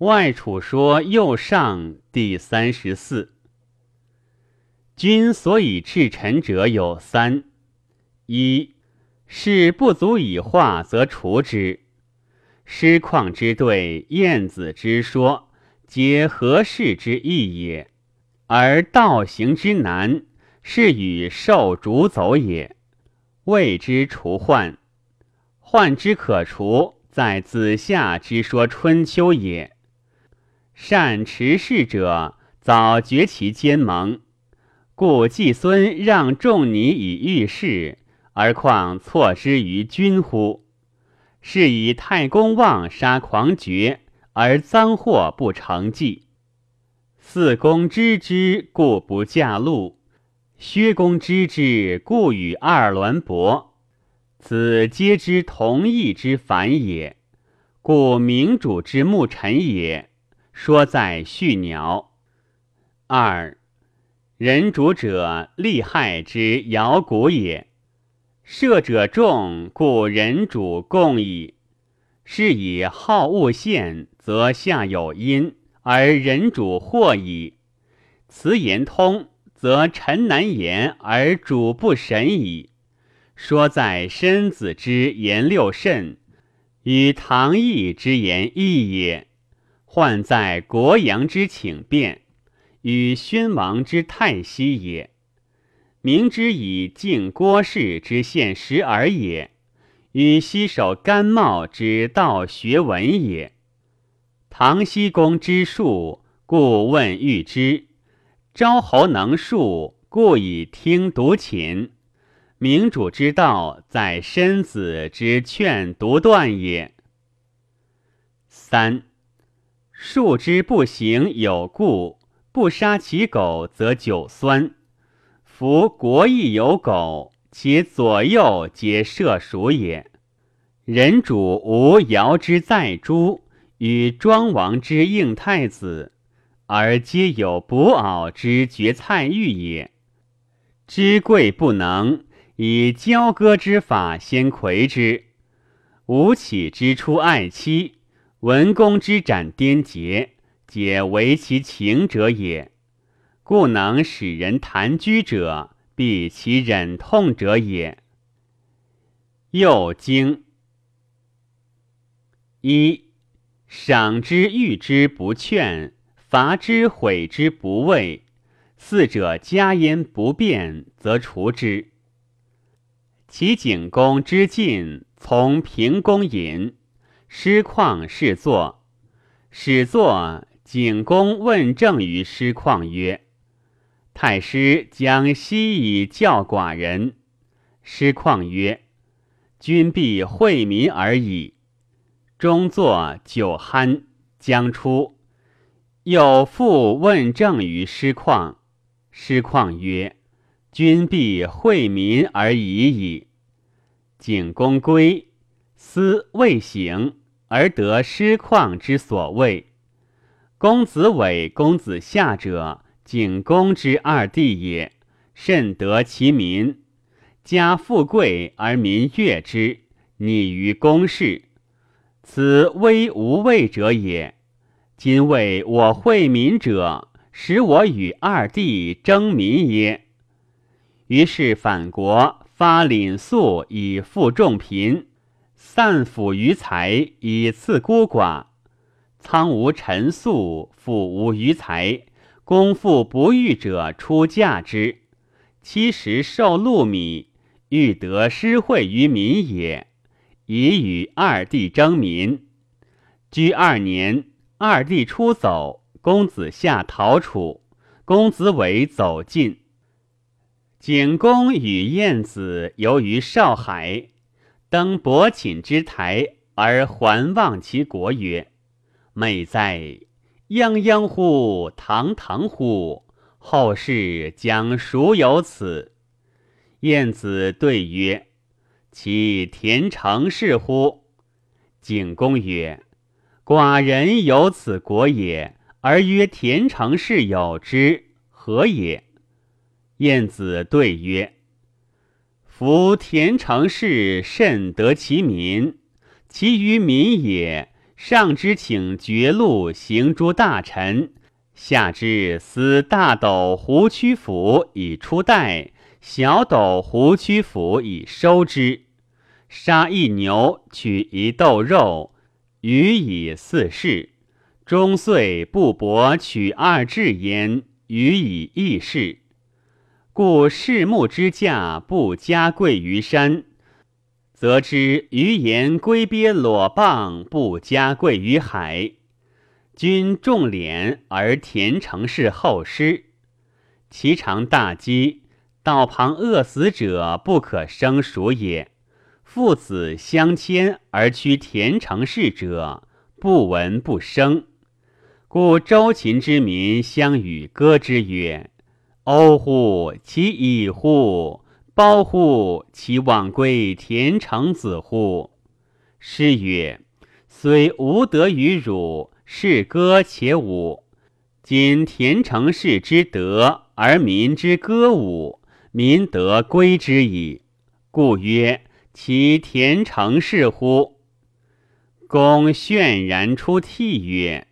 外楚说右上第三十四。君所以治臣者有三：一是不足以化，则除之。师旷之对，晏子之说，皆合适之意也；而道行之难，是与受逐走也。谓之除患。患之可除，在子夏之说春秋也。善持事者，早绝其奸盟。故季孙让仲尼以御事，而况错之于君乎？是以太公望杀狂绝，而赃祸不成计。四公知之，故不驾路；薛公知之，故与二栾伯。此皆知同义之反也。故明主之牧臣也，说在畜鸟。二。人主者，利害之摇鼓也。射者众，故人主共矣。是以好恶现，则下有因，而人主惑矣。此言通，则臣难言而主不审矣。说在申子之言六甚，与唐毅之言异也。患在国阳之请变。与宣王之太息也，明之以敬郭氏之现实耳也；与西守甘茂之道学文也。唐僖公之术，故问欲之；昭侯能术，故以听独秦。明主之道，在申子之劝独断也。三，术之不行有故。不杀其狗，则酒酸。夫国亦有狗，其左右皆射鼠也。人主无尧之在诸，与庄王之应太子，而皆有卜敖之绝菜玉也。知贵不能，以交割之法先魁之。吴起之出爱妻，文公之斩颠节。皆为其情者也，故能使人谈居者，必其忍痛者也。又经一赏之欲之不劝，罚之毁之不畏，四者加焉不变，则除之。其景公之进，从平公饮，师旷是作，始作。景公问政于师旷曰：“太师将西以教寡人。”师旷曰：“君必惠民而已。”中作酒酣，将出。又复问政于师旷。师旷曰：“君必惠民而已矣。”景公归，思未醒，而得师旷之所谓。公子伟、公子夏者，景公之二弟也，甚得其民。家富贵而民悦之，拟于公室。此威无畏者也。今为我惠民者，使我与二弟争民耶？于是反国，发廪粟以富众贫，散抚于财以赐孤寡。仓无陈粟，府无余财，公妇不育者出嫁之。七十受禄米，欲得施惠于民也，以与二弟争民。居二年，二弟出走，公子夏逃楚，公子伟走晋。景公与晏子游于少海，登伯寝之台，而环望其国曰。美哉，泱泱乎！堂堂乎！后世将孰有此？晏子对曰：“其田成事乎？”景公曰：“寡人有此国也，而曰田成事有之，何也？”晏子对曰：“夫田成事甚得其民，其于民也。”上之请绝路行诸大臣，下之司大斗胡曲府以出代，小斗胡曲府以收之。杀一牛，取一斗肉，予以四事。终岁不薄取二至焉，予以义事。故士木之价不加贵于山，则知余言龟鳖裸蚌不加贵于海。君重敛而田成事后失，其常大饥，道旁饿死者不可生熟也。父子相牵而趋田成事者，不闻不生。故周秦之民相与歌之曰：“欧乎其已乎！包乎其往归田成子乎！”诗曰：“虽无德于汝，是歌且舞。今田成氏之德，而民之歌舞，民得归之矣。故曰。”其田成氏乎？公泫然出涕曰：“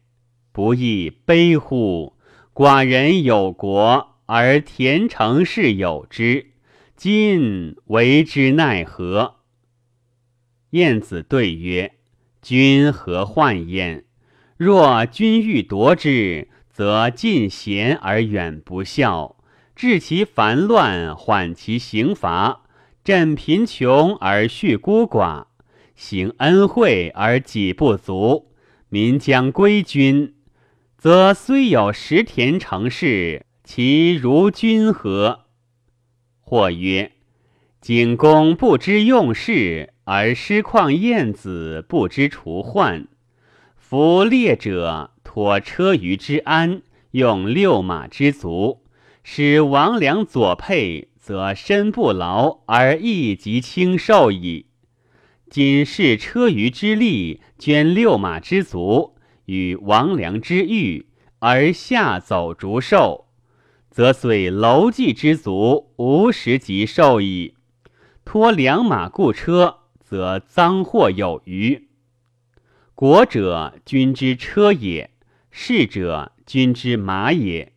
不亦悲乎！寡人有国，而田成事有之，今为之奈何？”晏子对曰：“君何患焉？若君欲夺之，则尽贤而远不孝，致其烦乱，缓其刑罚。”朕贫穷而恤孤寡，行恩惠而己不足，民将归君，则虽有十田成事，其如君何？或曰：景公不知用事，而师旷晏子不知除患。夫列者托车舆之安，用六马之足，使王良左配。则身不劳而义极轻受矣。今是车舆之力，捐六马之足与王良之欲，而下走逐兽，则虽楼骑之足，无时即受矣。托良马固车，则赃货有余。国者，君之车也；士者，君之马也。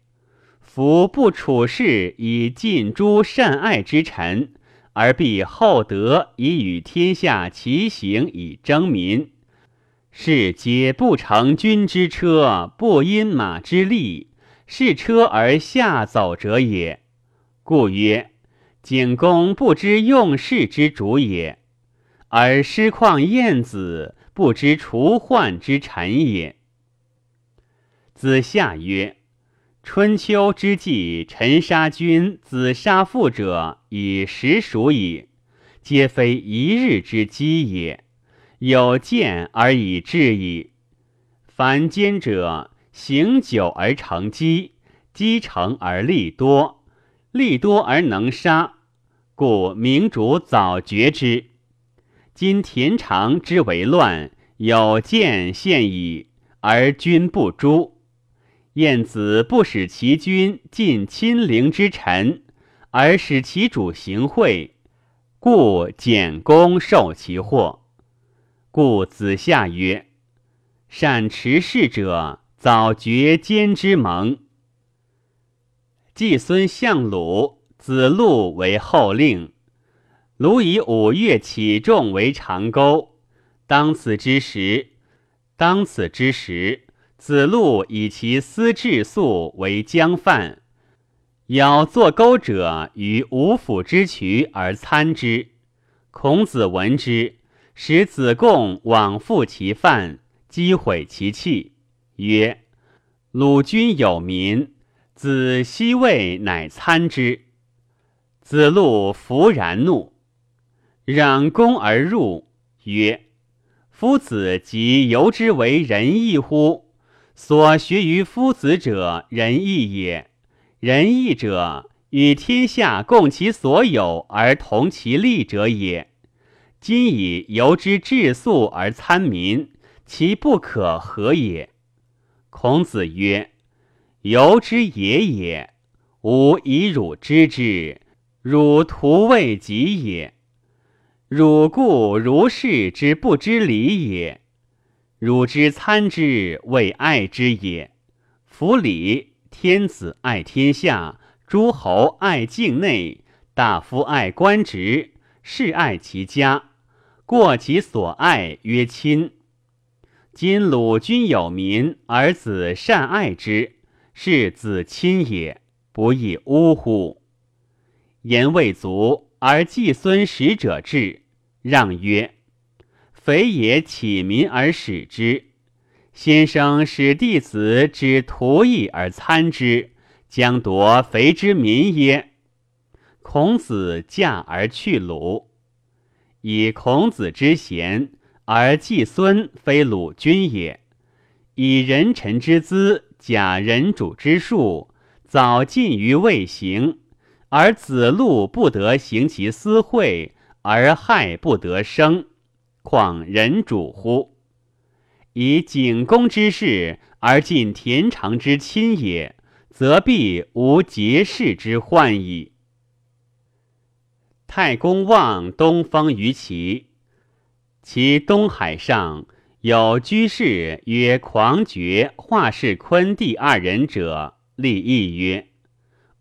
夫不处事以尽诸善爱之臣，而必厚德以与天下齐行以争民，是皆不成君之车，不因马之利，是车而下走者也。故曰：景公不知用事之主也，而师旷晏子不知除患之臣也。子夏曰。春秋之际，臣杀君子杀父者，以时数矣，皆非一日之饥也。有见而以治矣。凡奸者，行久而成积，积成而利多，利多而能杀，故明主早绝之。今田常之为乱，有见现矣，而君不诛。晏子不使其君尽亲陵之臣，而使其主行贿，故简公受其祸。故子夏曰：“善持事者，早绝奸之盟。”季孙相鲁，子路为后令。鲁以五月起众为长钩。当此之时，当此之时。子路以其私质素为江范，邀作钩者于五府之渠而参之。孔子闻之，使子贡往复其范，击毁其器，曰：“鲁君有民，子西魏乃参之。”子路弗然怒，攘弓而入，曰：“夫子即由之为仁义乎？”所学于夫子者，仁义也。仁义者，与天下共其所有而同其利者也。今以由之质素而参民，其不可何也？孔子曰：“由之也也。吾以汝知之，汝徒未及也。汝故如是之不知礼也。”汝之参之，为爱之也。夫礼，天子爱天下，诸侯爱境内，大夫爱官职，士爱其家，过其所爱曰亲。今鲁君有民，而子善爱之，是子亲也，不亦呜乎？言未足，而季孙使者至，让曰。肥也启民而使之，先生使弟子之徒役而参之，将夺肥之民耶？孔子驾而去鲁，以孔子之贤，而季孙非鲁君也；以人臣之资，假人主之术，早尽于未行，而子路不得行其私会，而害不得生。况人主乎？以景公之事而尽田常之亲也，则必无结事之患矣。太公望东方于齐，其东海上有居士曰狂厥、华氏昆第二人者，立议曰：“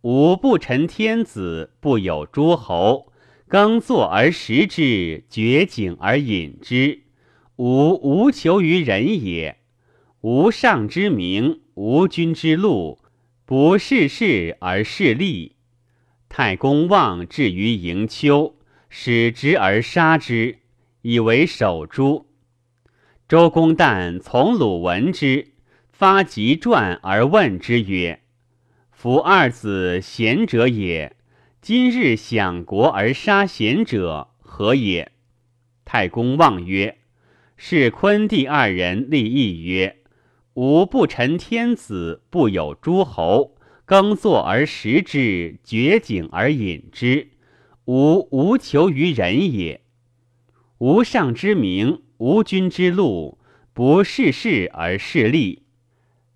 吾不臣天子，不有诸侯。”耕作而食之，绝井而饮之，吾无求于人也。无上之名，无君之禄，不事事而事利。太公望至于营丘，使之而杀之，以为守株。周公旦从鲁闻之，发疾传而问之曰：“夫二子贤者也。”今日享国而杀贤者何也？太公望曰：“是昆弟二人立议曰：‘吾不臣天子，不有诸侯，耕作而食之，绝井而饮之，吾无求于人也。无上之名，无君之禄，不事事而事利。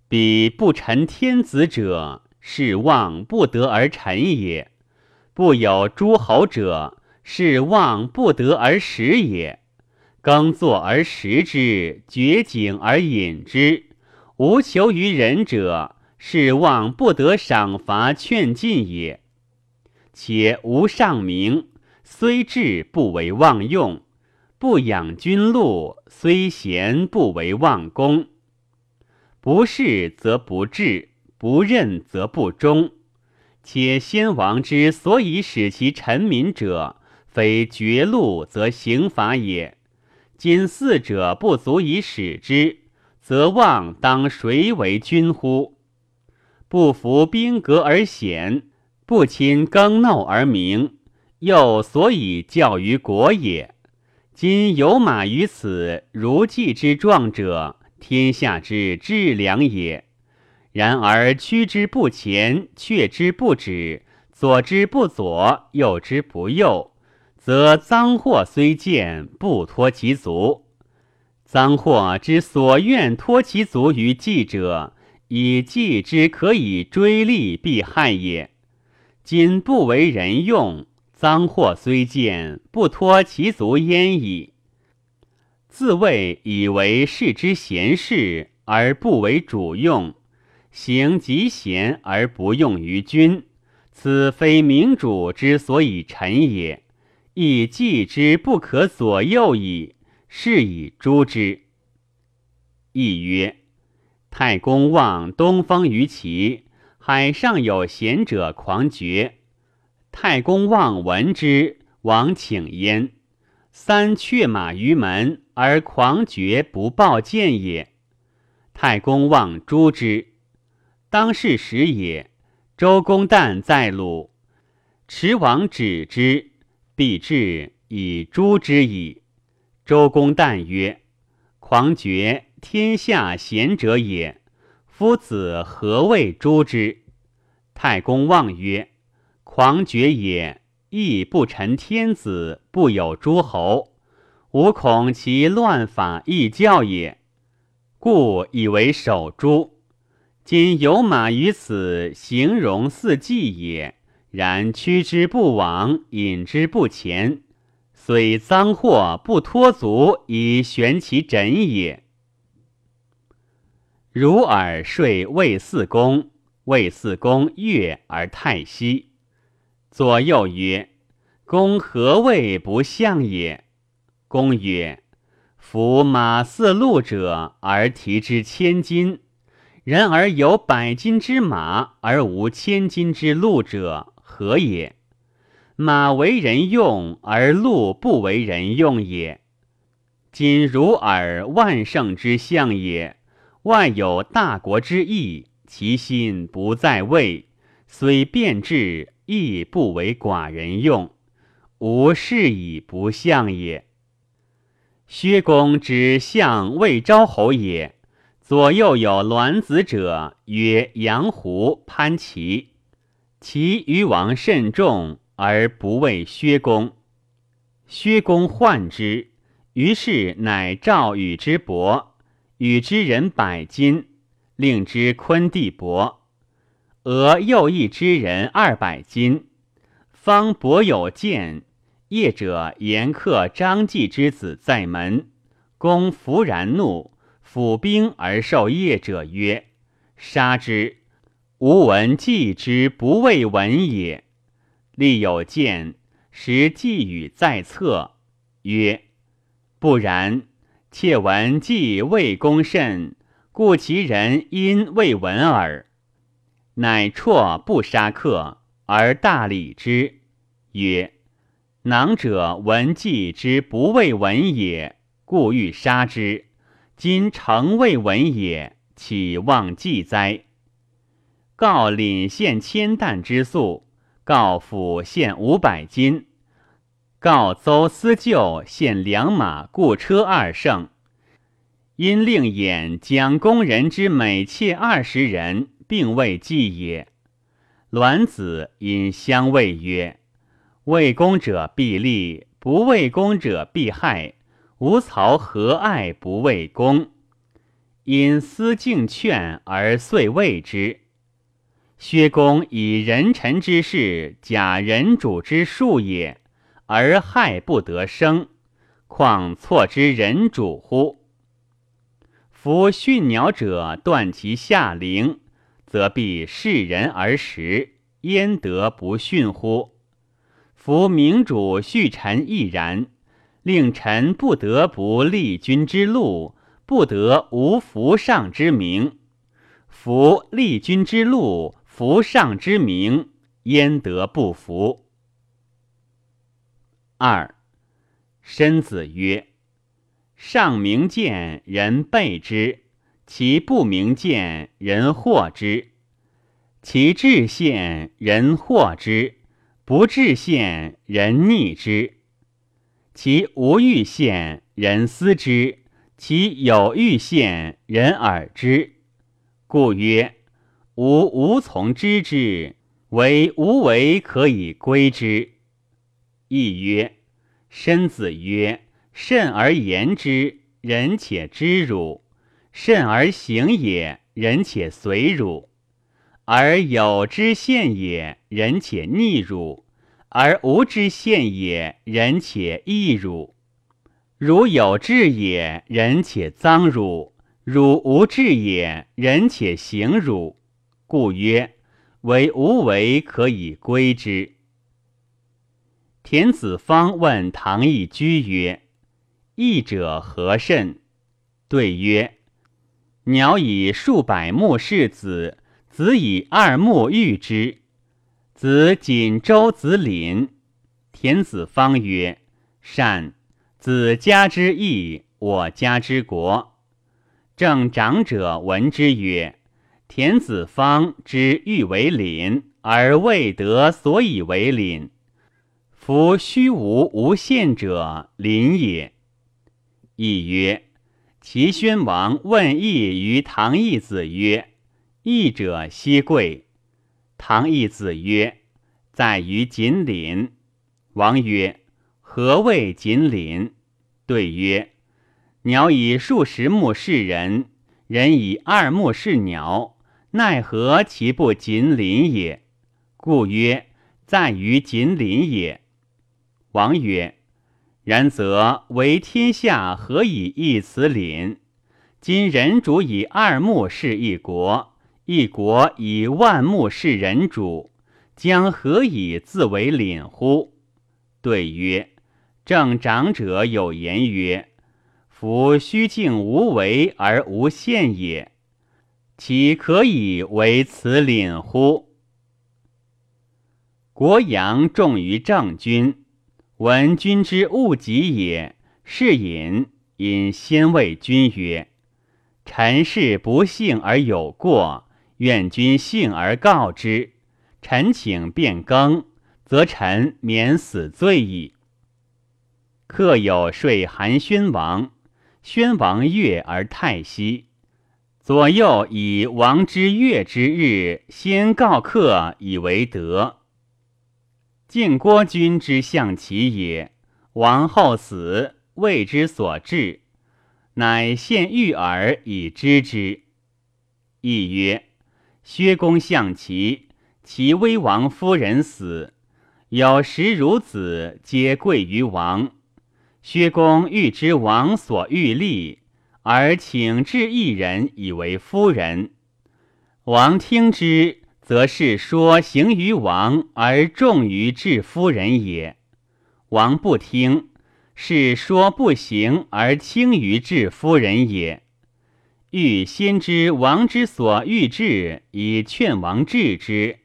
彼不臣天子者，是望不得而臣也。’”不有诸侯者，是望不得而食也；耕作而食之，绝井而饮之，无求于人者，是望不得赏罚劝进也。且无上名，虽智不为妄用；不养君禄，虽贤不为忘功。不事则不治，不任则不忠。且先王之所以使其臣民者，非绝路则刑罚也。今四者不足以使之，则望当谁为君乎？不服兵革而显，不亲耕耨而明，又所以教于国也。今有马于此，如骥之壮者，天下之至良也。然而屈之不前，却之不止，左之不左，右之不右，则赃货虽见，不托其足。赃货之所愿托其足于骥者，以骥之可以追利避害也。今不为人用，赃货虽见，不托其足焉矣。自谓以为世之贤士，而不为主用。行极贤而不用于君，此非明主之所以臣也，亦计之不可左右矣。是以诛之。亦曰：太公望东方于齐，海上有贤者狂绝。太公望闻之，王请焉。三却马于门，而狂绝不报见也。太公望诛之。当是时也，周公旦在鲁，持王止之，必至以诛之矣。周公旦曰：“狂绝，天下贤者也，夫子何谓诛之？”太公望曰：“狂绝也，亦不臣天子，不有诸侯，吾恐其乱法易教也，故以为守诸。”今有马于此，形容似计也。然驱之不往，引之不前，虽赃货不脱足以悬其枕也。如尔睡魏四公，魏四公悦而太息。左右曰：“公何谓不相也？”公曰：“夫马似鹿者，而提之千金；然而有百斤之马而无千斤之鹿者，何也？马为人用，而鹿不为人用也。今如尔万圣之相也。”外有大国之意，其心不在位，虽变质，亦不为寡人用，吾是以不相也。薛公之相魏昭侯也，左右有卵子者，曰杨胡、潘齐，其余王甚众，而不为薛公。薛公患之，于是乃召与之伯。与之人百金，令之昆地伯；俄又一之人二百金。方伯有见，业者言客张继之子在门，公弗然怒，府兵而受业者曰：“杀之！吾闻继之不为闻也。”立有见，时寄语在侧，曰：“不然。”窃闻既未公甚，故其人因未闻耳。乃辍不杀客，而大礼之，曰：“囊者闻季之不未闻也，故欲杀之。今诚未闻也，岂忘季哉？”告领献千担之粟，告府献五百金。告邹思旧献良马、故车二乘，因令偃将工人之美妾二十人，并未计也。卵子因相谓曰：“为公者必利，不为公者必害。吾曹何爱不为公？”因思敬劝而遂谓之。薛公以人臣之事假人主之术也。而害不得生，况错之人主乎？夫驯鸟者断其下陵，则必视人而食，焉得不驯乎？夫明主恤臣亦然，令臣不得不立君之禄，不得无服上之名。夫立君之禄，服上之名，焉得不服？二，申子曰：“上明见人备之，其不明见人惑之；其至现人惑之，不至现人逆之；其无欲现人思之，其有欲现人耳之。故曰：吾无从知之，唯无为可以归之。”亦曰：“申子曰：‘慎而言之，人且知汝；慎而行也，人且随汝。而有之现也，人且逆汝；而无之现也，人且异汝。汝有志也，人且臧汝；汝无志也，人且行汝。故曰：唯无为可以归之。’”田子方问唐义居曰：“义者何甚？”对曰：“鸟以数百目视子，子以二目遇之。子锦周子廪。”田子方曰：“善。子家之义，我家之国。”正长者闻之曰：“田子方之欲为廪，而未得所以为廪。”夫虚无无限者，临也。亦曰：齐宣王问义于唐义子曰：“义者希贵。”唐义子曰：“在于锦鳞。”王曰：“何谓锦鳞？”对曰：“鸟以数十目视人，人以二目视鸟，奈何其不锦鳞也？故曰：在于锦鳞也。”王曰：“然则为天下何以一此廪？今人主以二目视一国，一国以万目视人主，将何以自为领乎？对曰：正长者有言曰：“夫虚静无为而无限也，岂可以为此领乎？”国阳重于正君，闻君之务己也，是隐因先谓君曰：“臣事不幸而有过，愿君幸而告之。臣请变更，则臣免死罪矣。”客有说韩宣王，宣王悦而泰息。左右以王之悦之日，先告客以为德。晋郭君之象其也，王后死，谓之所至，乃献玉耳以知之。亦曰：薛公象其，其威王夫人死，有十孺子，皆贵于王。薛公欲知王所欲立，而请至一人以为夫人。王听之，则是说行于王而重于治夫人也；王不听，是说不行而轻于治夫人也。欲先知王之所欲治，以劝王治之，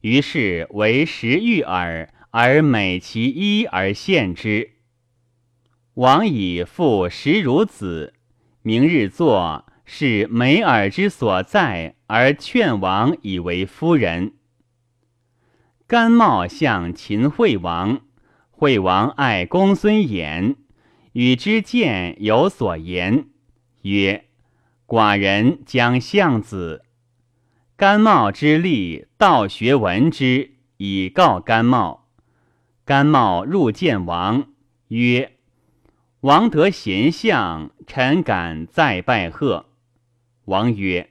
于是为时欲耳，而美其一而献之。王以复十孺子，明日作是美尔之所在，而劝王以为夫人。甘茂向秦惠王，惠王爱公孙衍，与之见有所言，曰：“寡人将相子。”甘茂之力，道学闻之，以告甘茂。甘茂入见王，曰。王得贤相，臣敢再拜贺。王曰：“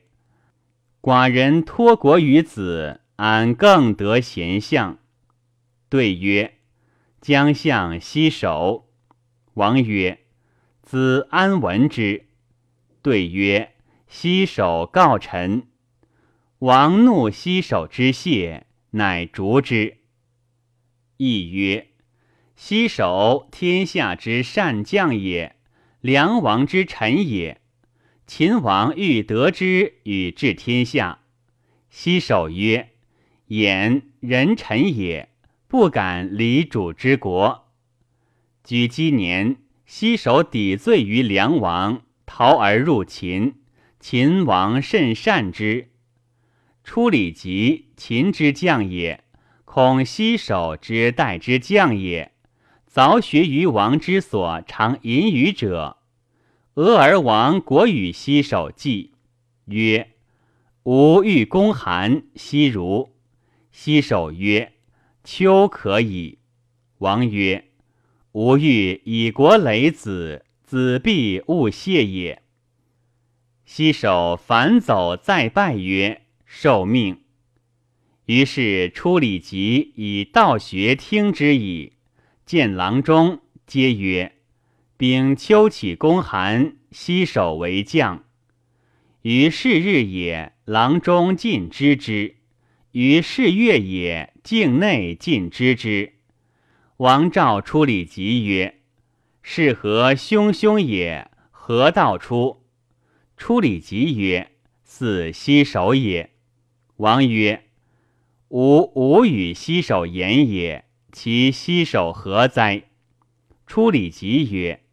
寡人托国于子，安更得贤相？”对曰：“将相西守。”王曰：“子安闻之？”对曰：“西守告臣。”王怒西守之谢，乃逐之。亦曰。西守天下之善将也，梁王之臣也。秦王欲得之，与治天下。西守曰：“言人臣也，不敢离主之国。”居积年，西守抵罪于梁王，逃而入秦。秦王甚善之。出礼疾，秦之将也，恐西守之代之将也。凿学于王之所常淫语者，俄而王国与西守计，曰：“吾欲攻韩，西如。”西守曰：“秋可矣。”王曰：“吾欲以国累子，子必勿谢也。”西守反走再拜曰：“受命。”于是出礼疾以道学听之矣。见郎中，皆曰：“丙秋起攻韩，西守为将。”于是日也，郎中尽知之；于是月也，境内尽知之。王召出礼吉曰：“是何汹汹也？何道出？”出礼吉曰：“似西守也。”王曰：“吾无与西守言也。”其西守何哉？出礼吉曰：“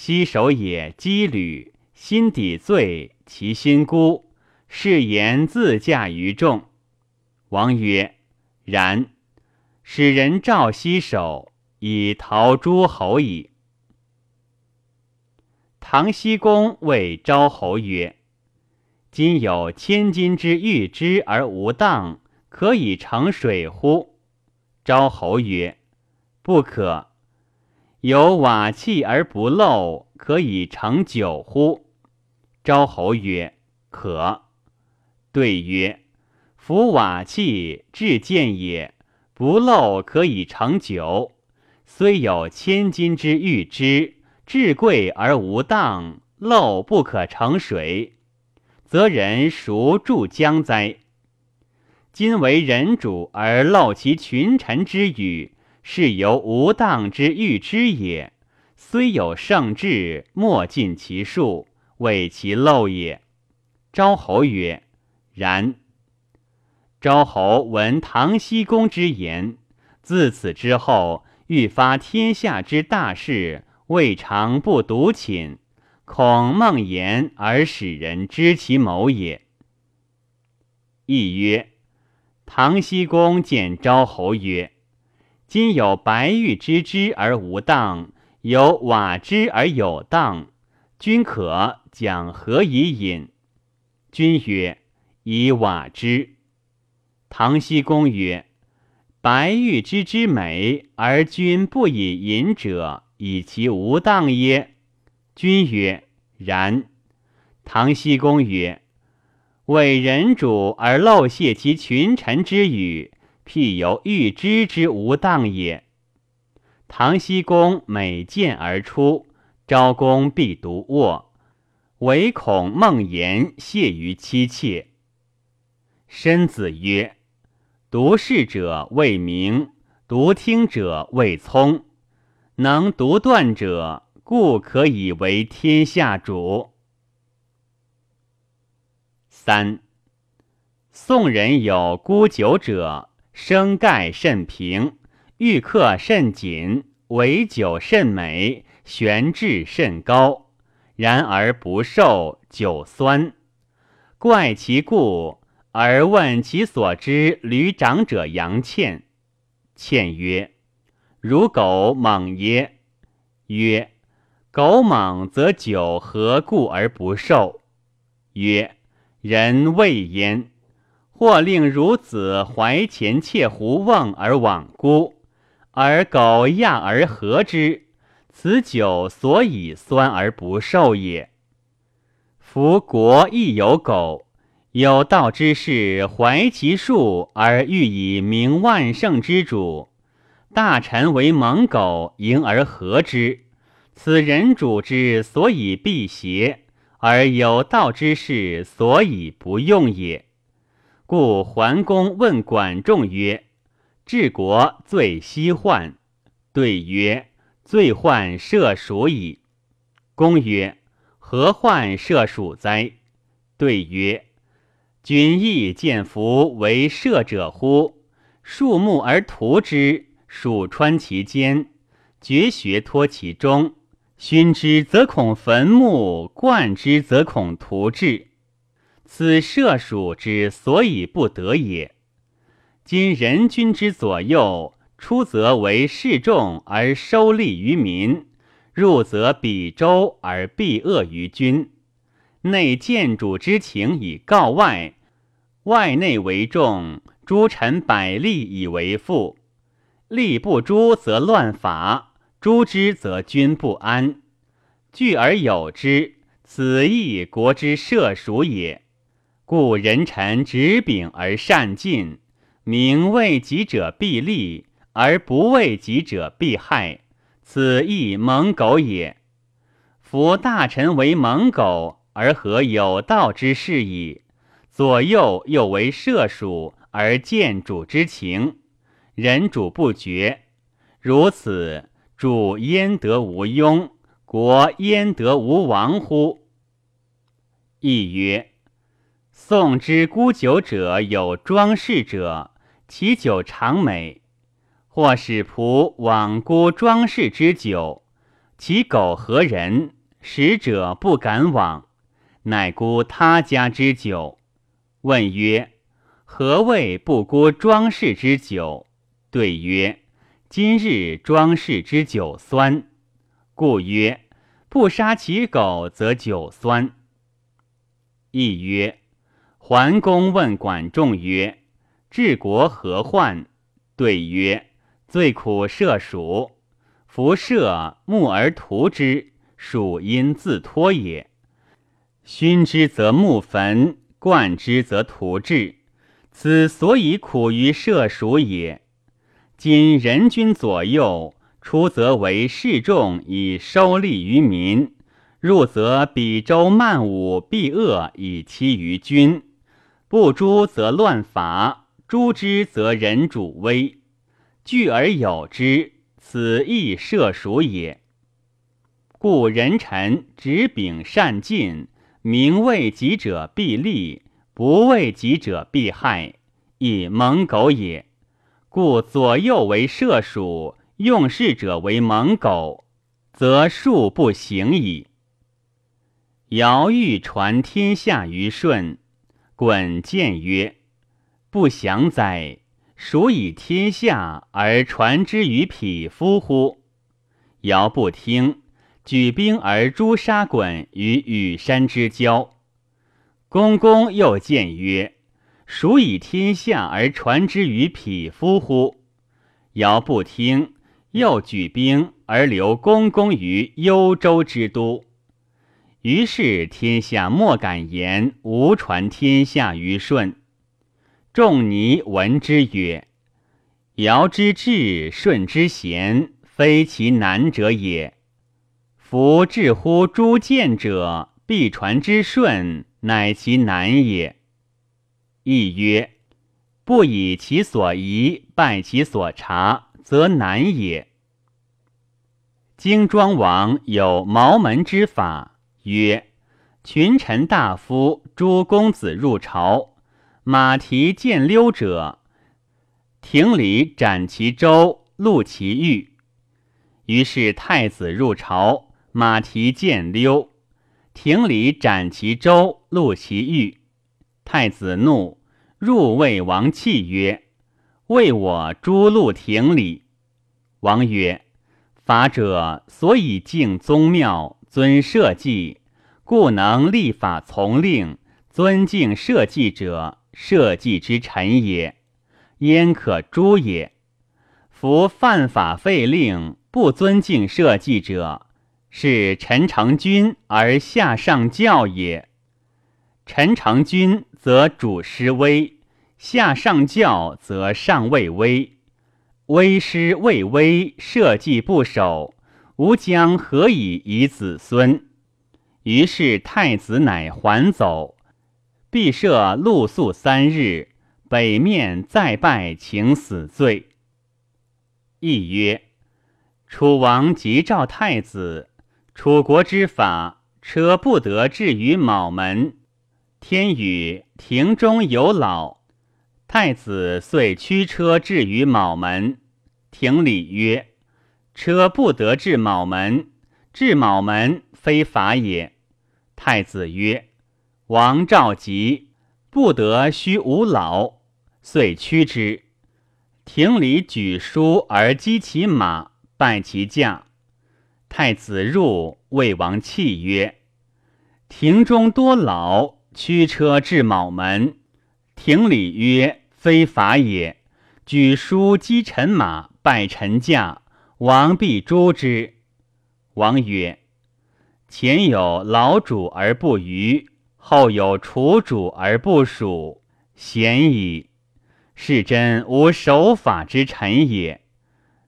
西守也，羁旅，心底罪，其心孤，是言自驾于众。”王曰：“然。”使人召西守，以逃诸侯矣。唐僖公谓昭侯曰：“今有千金之玉之而无当，可以成水乎？”昭侯曰：“不可。有瓦器而不漏，可以成酒乎？”昭侯曰：“可。”对曰：“夫瓦器至贱也，不漏可以成酒。虽有千金之玉之，至贵而无当，漏不可成水，则人孰助将哉？今为人主而漏其群臣之语，是由无当之欲之也。虽有圣智，莫尽其数，为其漏也。昭侯曰：“然。”昭侯闻唐僖公之言，自此之后，欲发天下之大事，未尝不独寝。恐梦言而使人知其谋也。亦曰：唐僖公见昭侯曰：“今有白玉之之而无当，有瓦之而有当，君可讲何以饮？”君曰：“以瓦之。”唐僖公曰：“白玉之之美，而君不以饮者，以其无当耶？”君曰：“然。”唐僖公曰：“为人主而漏泄其群臣之语，譬有欲知之无当也。”唐僖公每见而出，昭公必独卧，唯恐梦言泄于妻妾。申子曰：“独视者未明，独听者未聪，能独断者。”故可以为天下主。三，宋人有沽酒者，生盖甚平，玉刻甚紧，为酒甚美，玄质甚高，然而不受，酒酸。怪其故，而问其所知旅长者杨倩。倩曰：“如狗猛耶？”曰。狗猛则酒何故而不受？曰：人未焉。或令孺子怀前妾胡瓮而罔孤，而狗亚而和之，此酒所以酸而不受也。夫国亦有狗，有道之士怀其术而欲以名万圣之主，大臣为猛狗，迎而和之。此人主之所以避邪，而有道之士所以不用也。故桓公问管仲曰：“治国最西患。”对曰：“最患射鼠矣。”公曰：“何患射鼠哉？”对曰：“君亦见夫为射者乎？树木而屠之，鼠穿其间，绝学脱其中。”熏之则恐坟墓，灌之则恐图志。此射鼠之所以不得也。今人君之左右，出则为示众而收利于民，入则比周而避恶于君。内见主之情以告外，外内为重，诸臣百利以为父。利不诛则乱法。诛之则君不安，聚而有之，此亦国之社属也。故人臣执柄而善进，名为己者必利，而不为己者必害，此亦蒙狗也。夫大臣为蒙狗，而何有道之士矣？左右又为社属，而见主之情，人主不绝，如此。主焉得无庸，国焉得无亡乎？亦曰：宋之沽酒者有庄士者，其酒常美；或使仆罔沽庄士之酒，其苟何人？使者不敢往，乃沽他家之酒。问曰：何谓不沽庄士之酒？对曰。今日庄氏之酒酸，故曰：不杀其狗，则酒酸。亦曰：桓公问管仲曰：治国何患？对曰：最苦射鼠。夫射，木而屠之，鼠因自脱也。熏之则木焚，灌之则屠志，此所以苦于射鼠也。今人君左右，出则为示众以收利于民，入则比周慢武必恶以欺于君，不诛则乱法，诛之则人主危。聚而有之，此亦射属也。故人臣执柄善尽，名为己者必利，不为己者必害，以蒙狗也。故左右为射属，用事者为蒙狗，则术不行矣。尧欲传天下于舜，鲧谏曰：“不祥哉！孰以天下而传之于匹夫乎？”尧不听，举兵而诛杀鲧于羽山之交。公公又谏曰：“孰以天下而传之于匹夫乎？”尧不听，又举兵而留公公于幽州之都。于是天下莫敢言无传天下于舜。仲尼闻之曰：“尧之智，舜之贤，非其难者也。夫至乎诸见者，必传之舜，乃其难也。”亦曰：“不以其所宜，败其所察，则难也。”荆庄王有茅门之法。曰：群臣大夫诸公子入朝，马蹄见溜者，庭里斩其舟，戮其玉。于是太子入朝，马蹄见溜，庭里斩其舟，戮其玉。太子怒，入魏王泣曰：“为我诛戮庭里。”王曰：“法者，所以敬宗庙，尊社稷。”故能立法从令，尊敬社稷者，社稷之臣也，焉可诛也？夫犯法废令，不尊敬社稷者，是臣成君而下上教也。臣成君则主失威，下上教则上位威。威师未威，社稷不守，吾将何以以子孙？于是太子乃还走，必设露宿三日，北面再拜请死罪。亦曰：楚王急召太子，楚国之法，车不得至于卯门。天宇庭中有老，太子遂驱车至于卯门。庭里曰：车不得至卯门，至卯门。非法也。太子曰：“王召急，不得须无老，遂驱之。庭里举书而击其马，拜其驾。太子入，魏王泣曰：‘庭中多老，驱车至卯门。’庭里曰：‘非法也。举书击臣马，拜臣驾，王必诛之。’王曰。”前有老主而不虞，后有楚主而不蜀，贤矣。是真无守法之臣也。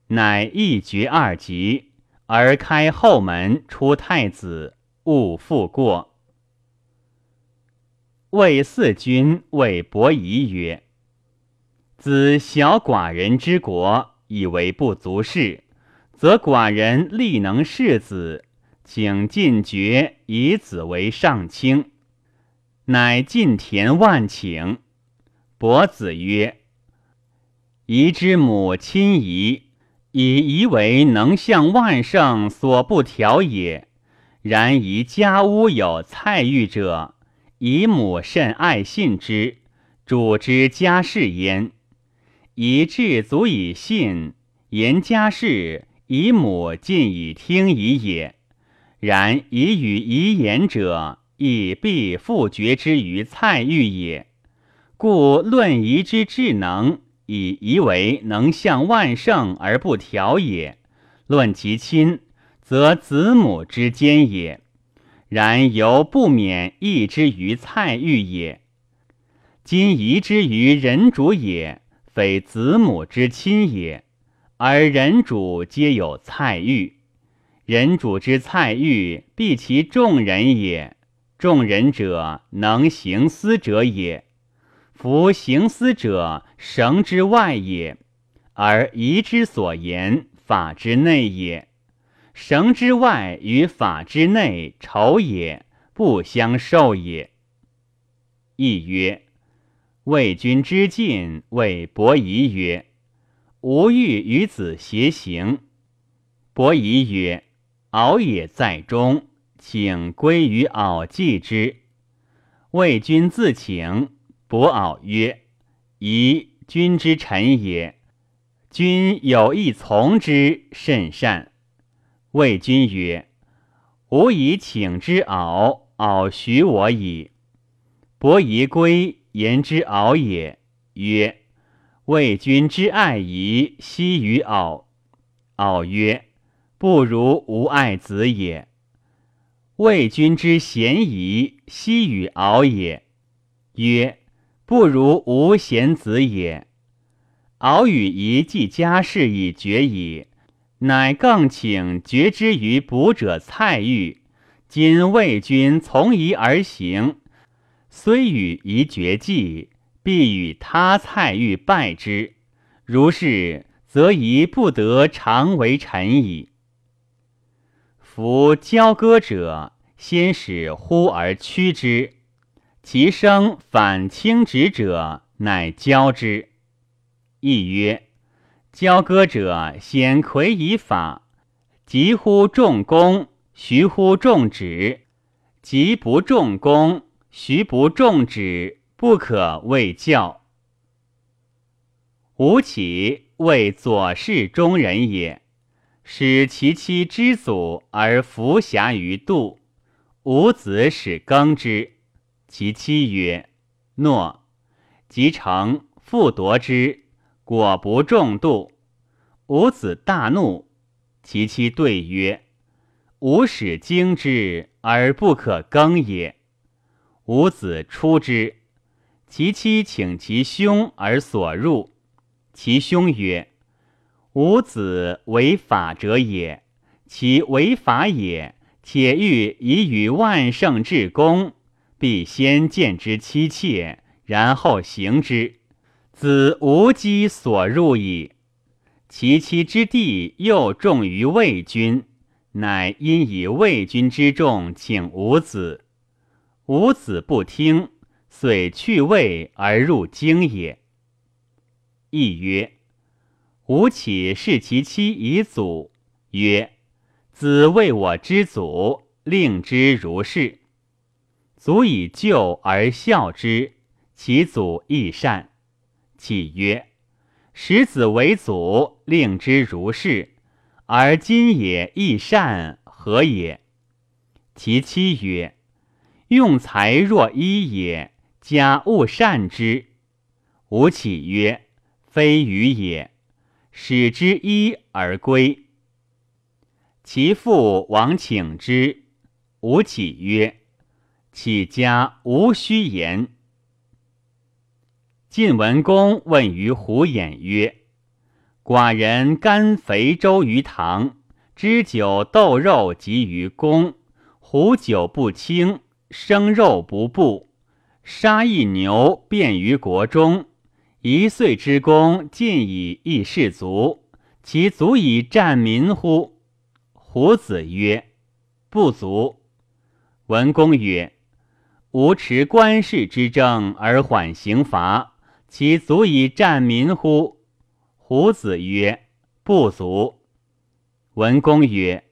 乃一绝二级，而开后门出太子，勿复过。魏四君谓伯夷曰：“子小寡人之国，以为不足事，则寡人力能事子。”请进爵以子为上卿，乃进田万顷。伯子曰：“宜之母亲夷，以夷为能向万圣所不调也。然宜家屋有菜玉者，夷母甚爱信之，主之家事焉。夷至足以信，言家事，夷母尽以听矣也。”然以与遗言者，亦必复决之于蔡玉也。故论遗之智能，以遗为能向万圣而不调也；论其亲，则子母之间也。然犹不免异之于蔡玉也。今遗之于人主也，非子母之亲也，而人主皆有蔡玉。人主之菜欲，必其众人也。众人者，能行思者也。夫行思者，绳之外也，而仪之所言，法之内也。绳之外与法之内，仇也，不相受也。亦曰：魏君之进，谓伯夷曰：“吾欲与子偕行。”伯夷曰：“敖也在中，请归于敖继之。”魏君自请。伯敖曰：“宜君之臣也，君有意从之，甚善。”魏君曰：“吾以请之敖，敖许我矣。”伯夷归，言之敖也，曰：“魏君之爱夷，悉于敖。”敖曰：“不如无爱子也。”魏君之贤夷，奚与敖也，曰。不如无贤子也。敖与夷既家事以决矣，乃更请决之于卜者蔡玉。今魏君从夷而行，虽与夷绝计，必与他蔡玉败之。如是，则夷不得常为臣矣。夫交割者，先使呼而屈之。其声反轻直者，乃交之。亦曰：交割者，先魁以法，急乎重功，徐乎重止；急不重功，徐不重止，不可谓教。吴起为左氏中人也，使其妻之祖而服侠于度，吾子使耕之。其妻曰：“诺。”即成，复夺之，果不中度。吾子大怒。其妻对曰：“吾使经之，而不可更也。”吾子出之。其妻请其兄而所入。其兄曰：“吾子为法者也，其为法也，且欲以与万圣至公。”必先见之妻妾，然后行之。子无机所入矣。其妻之弟又重于魏君，乃因以魏君之重，请吾子。吾子不听，遂去魏而入京也。亦曰：吾岂视其妻以祖？曰：子为我之祖，令之如是。足以救而孝之，其祖亦善。启曰：“使子为祖，令之如是，而今也亦善，何也？”其妻曰：“用财若一也，家勿善之。”吾启曰：“非愚也，使之一而归。”其父王请之，吾启曰。启家无虚言。晋文公问于胡偃曰：“寡人甘肥粥于堂，知酒豆肉及于公。胡酒不清，生肉不布，杀一牛便于国中。一岁之功，尽以一士卒，其足以战民乎？”胡子曰：“不足。”文公曰。吾持官事之政而缓刑罚，其足以战民乎？胡子曰：“不足。”文公曰：“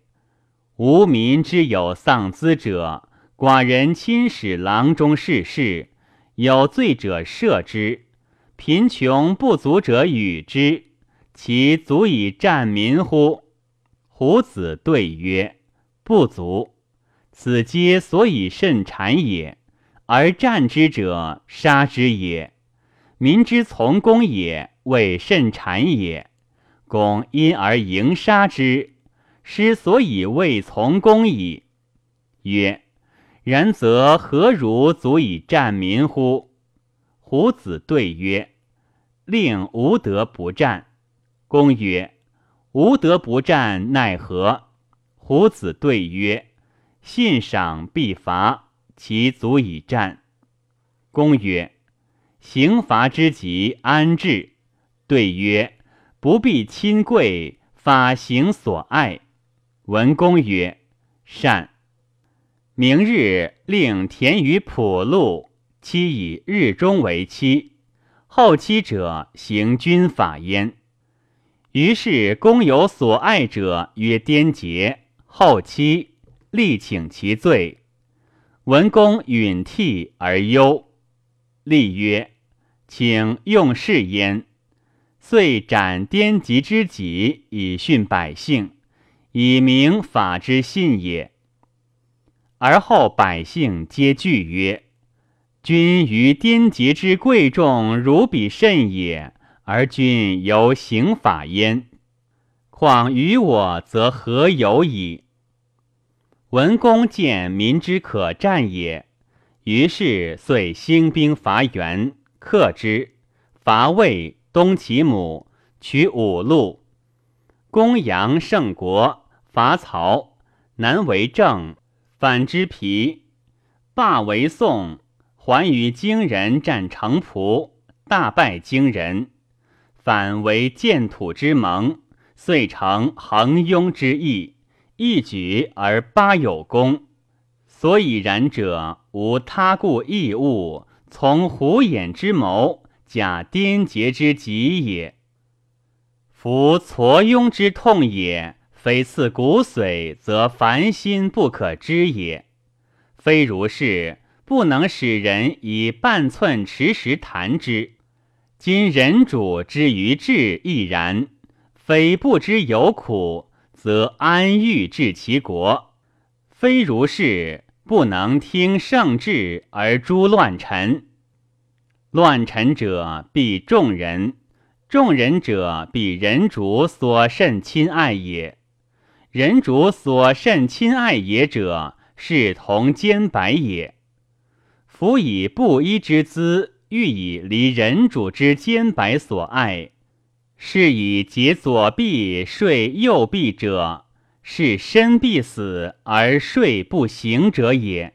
无民之有丧资者，寡人亲使郎中事事，有罪者赦之，贫穷不足者与之，其足以战民乎？”胡子对曰：“不足。此皆所以甚谗也。”而战之者，杀之也；民之从公也，谓甚谗也。公因而迎杀之，师所以谓从公矣。曰：然则何如足以战民乎？胡子对曰：令无德不战。公曰：无德不战，奈何？胡子对曰：“信赏必罚，其足以战。”公曰：“刑罚之极，安治？”对曰：“不必亲贵，法行所爱。”文公曰：“善。”明日令田于浦路，期以日中为期，后期者行军法焉。于是公有所爱者曰颠节，后期力请其罪。文公允替而忧，立曰：“请用事焉。”遂斩颠疾之己，以训百姓，以明法之信也。而后百姓皆惧曰：“君于颠节之贵重，如彼甚也，而君犹行法焉。况于我，则何有矣？”文公见民之可战也，于是遂兴兵伐袁，克之，伐魏，东其母，取五路。公阳胜国，伐曹，南为郑。反之皮，罢为宋，还与荆人战城濮，大败荆人，反为建土之盟，遂成横庸之意，一举而八有功。所以然者，无他故异物，从虎眼之谋，假颠节之极也。夫挫庸之痛也。非刺骨髓，则凡心不可知也。非如是，不能使人以半寸持石弹之。今人主之于智亦然。非不知有苦，则安欲治其国？非如是，不能听圣智而诛乱臣。乱臣者，必众人；众人者，必人主所甚亲爱也。人主所甚亲爱也者，是同兼白也。夫以布衣之资，欲以离人主之肩白所爱，是以结左臂睡右臂者，是身必死而睡不行者也。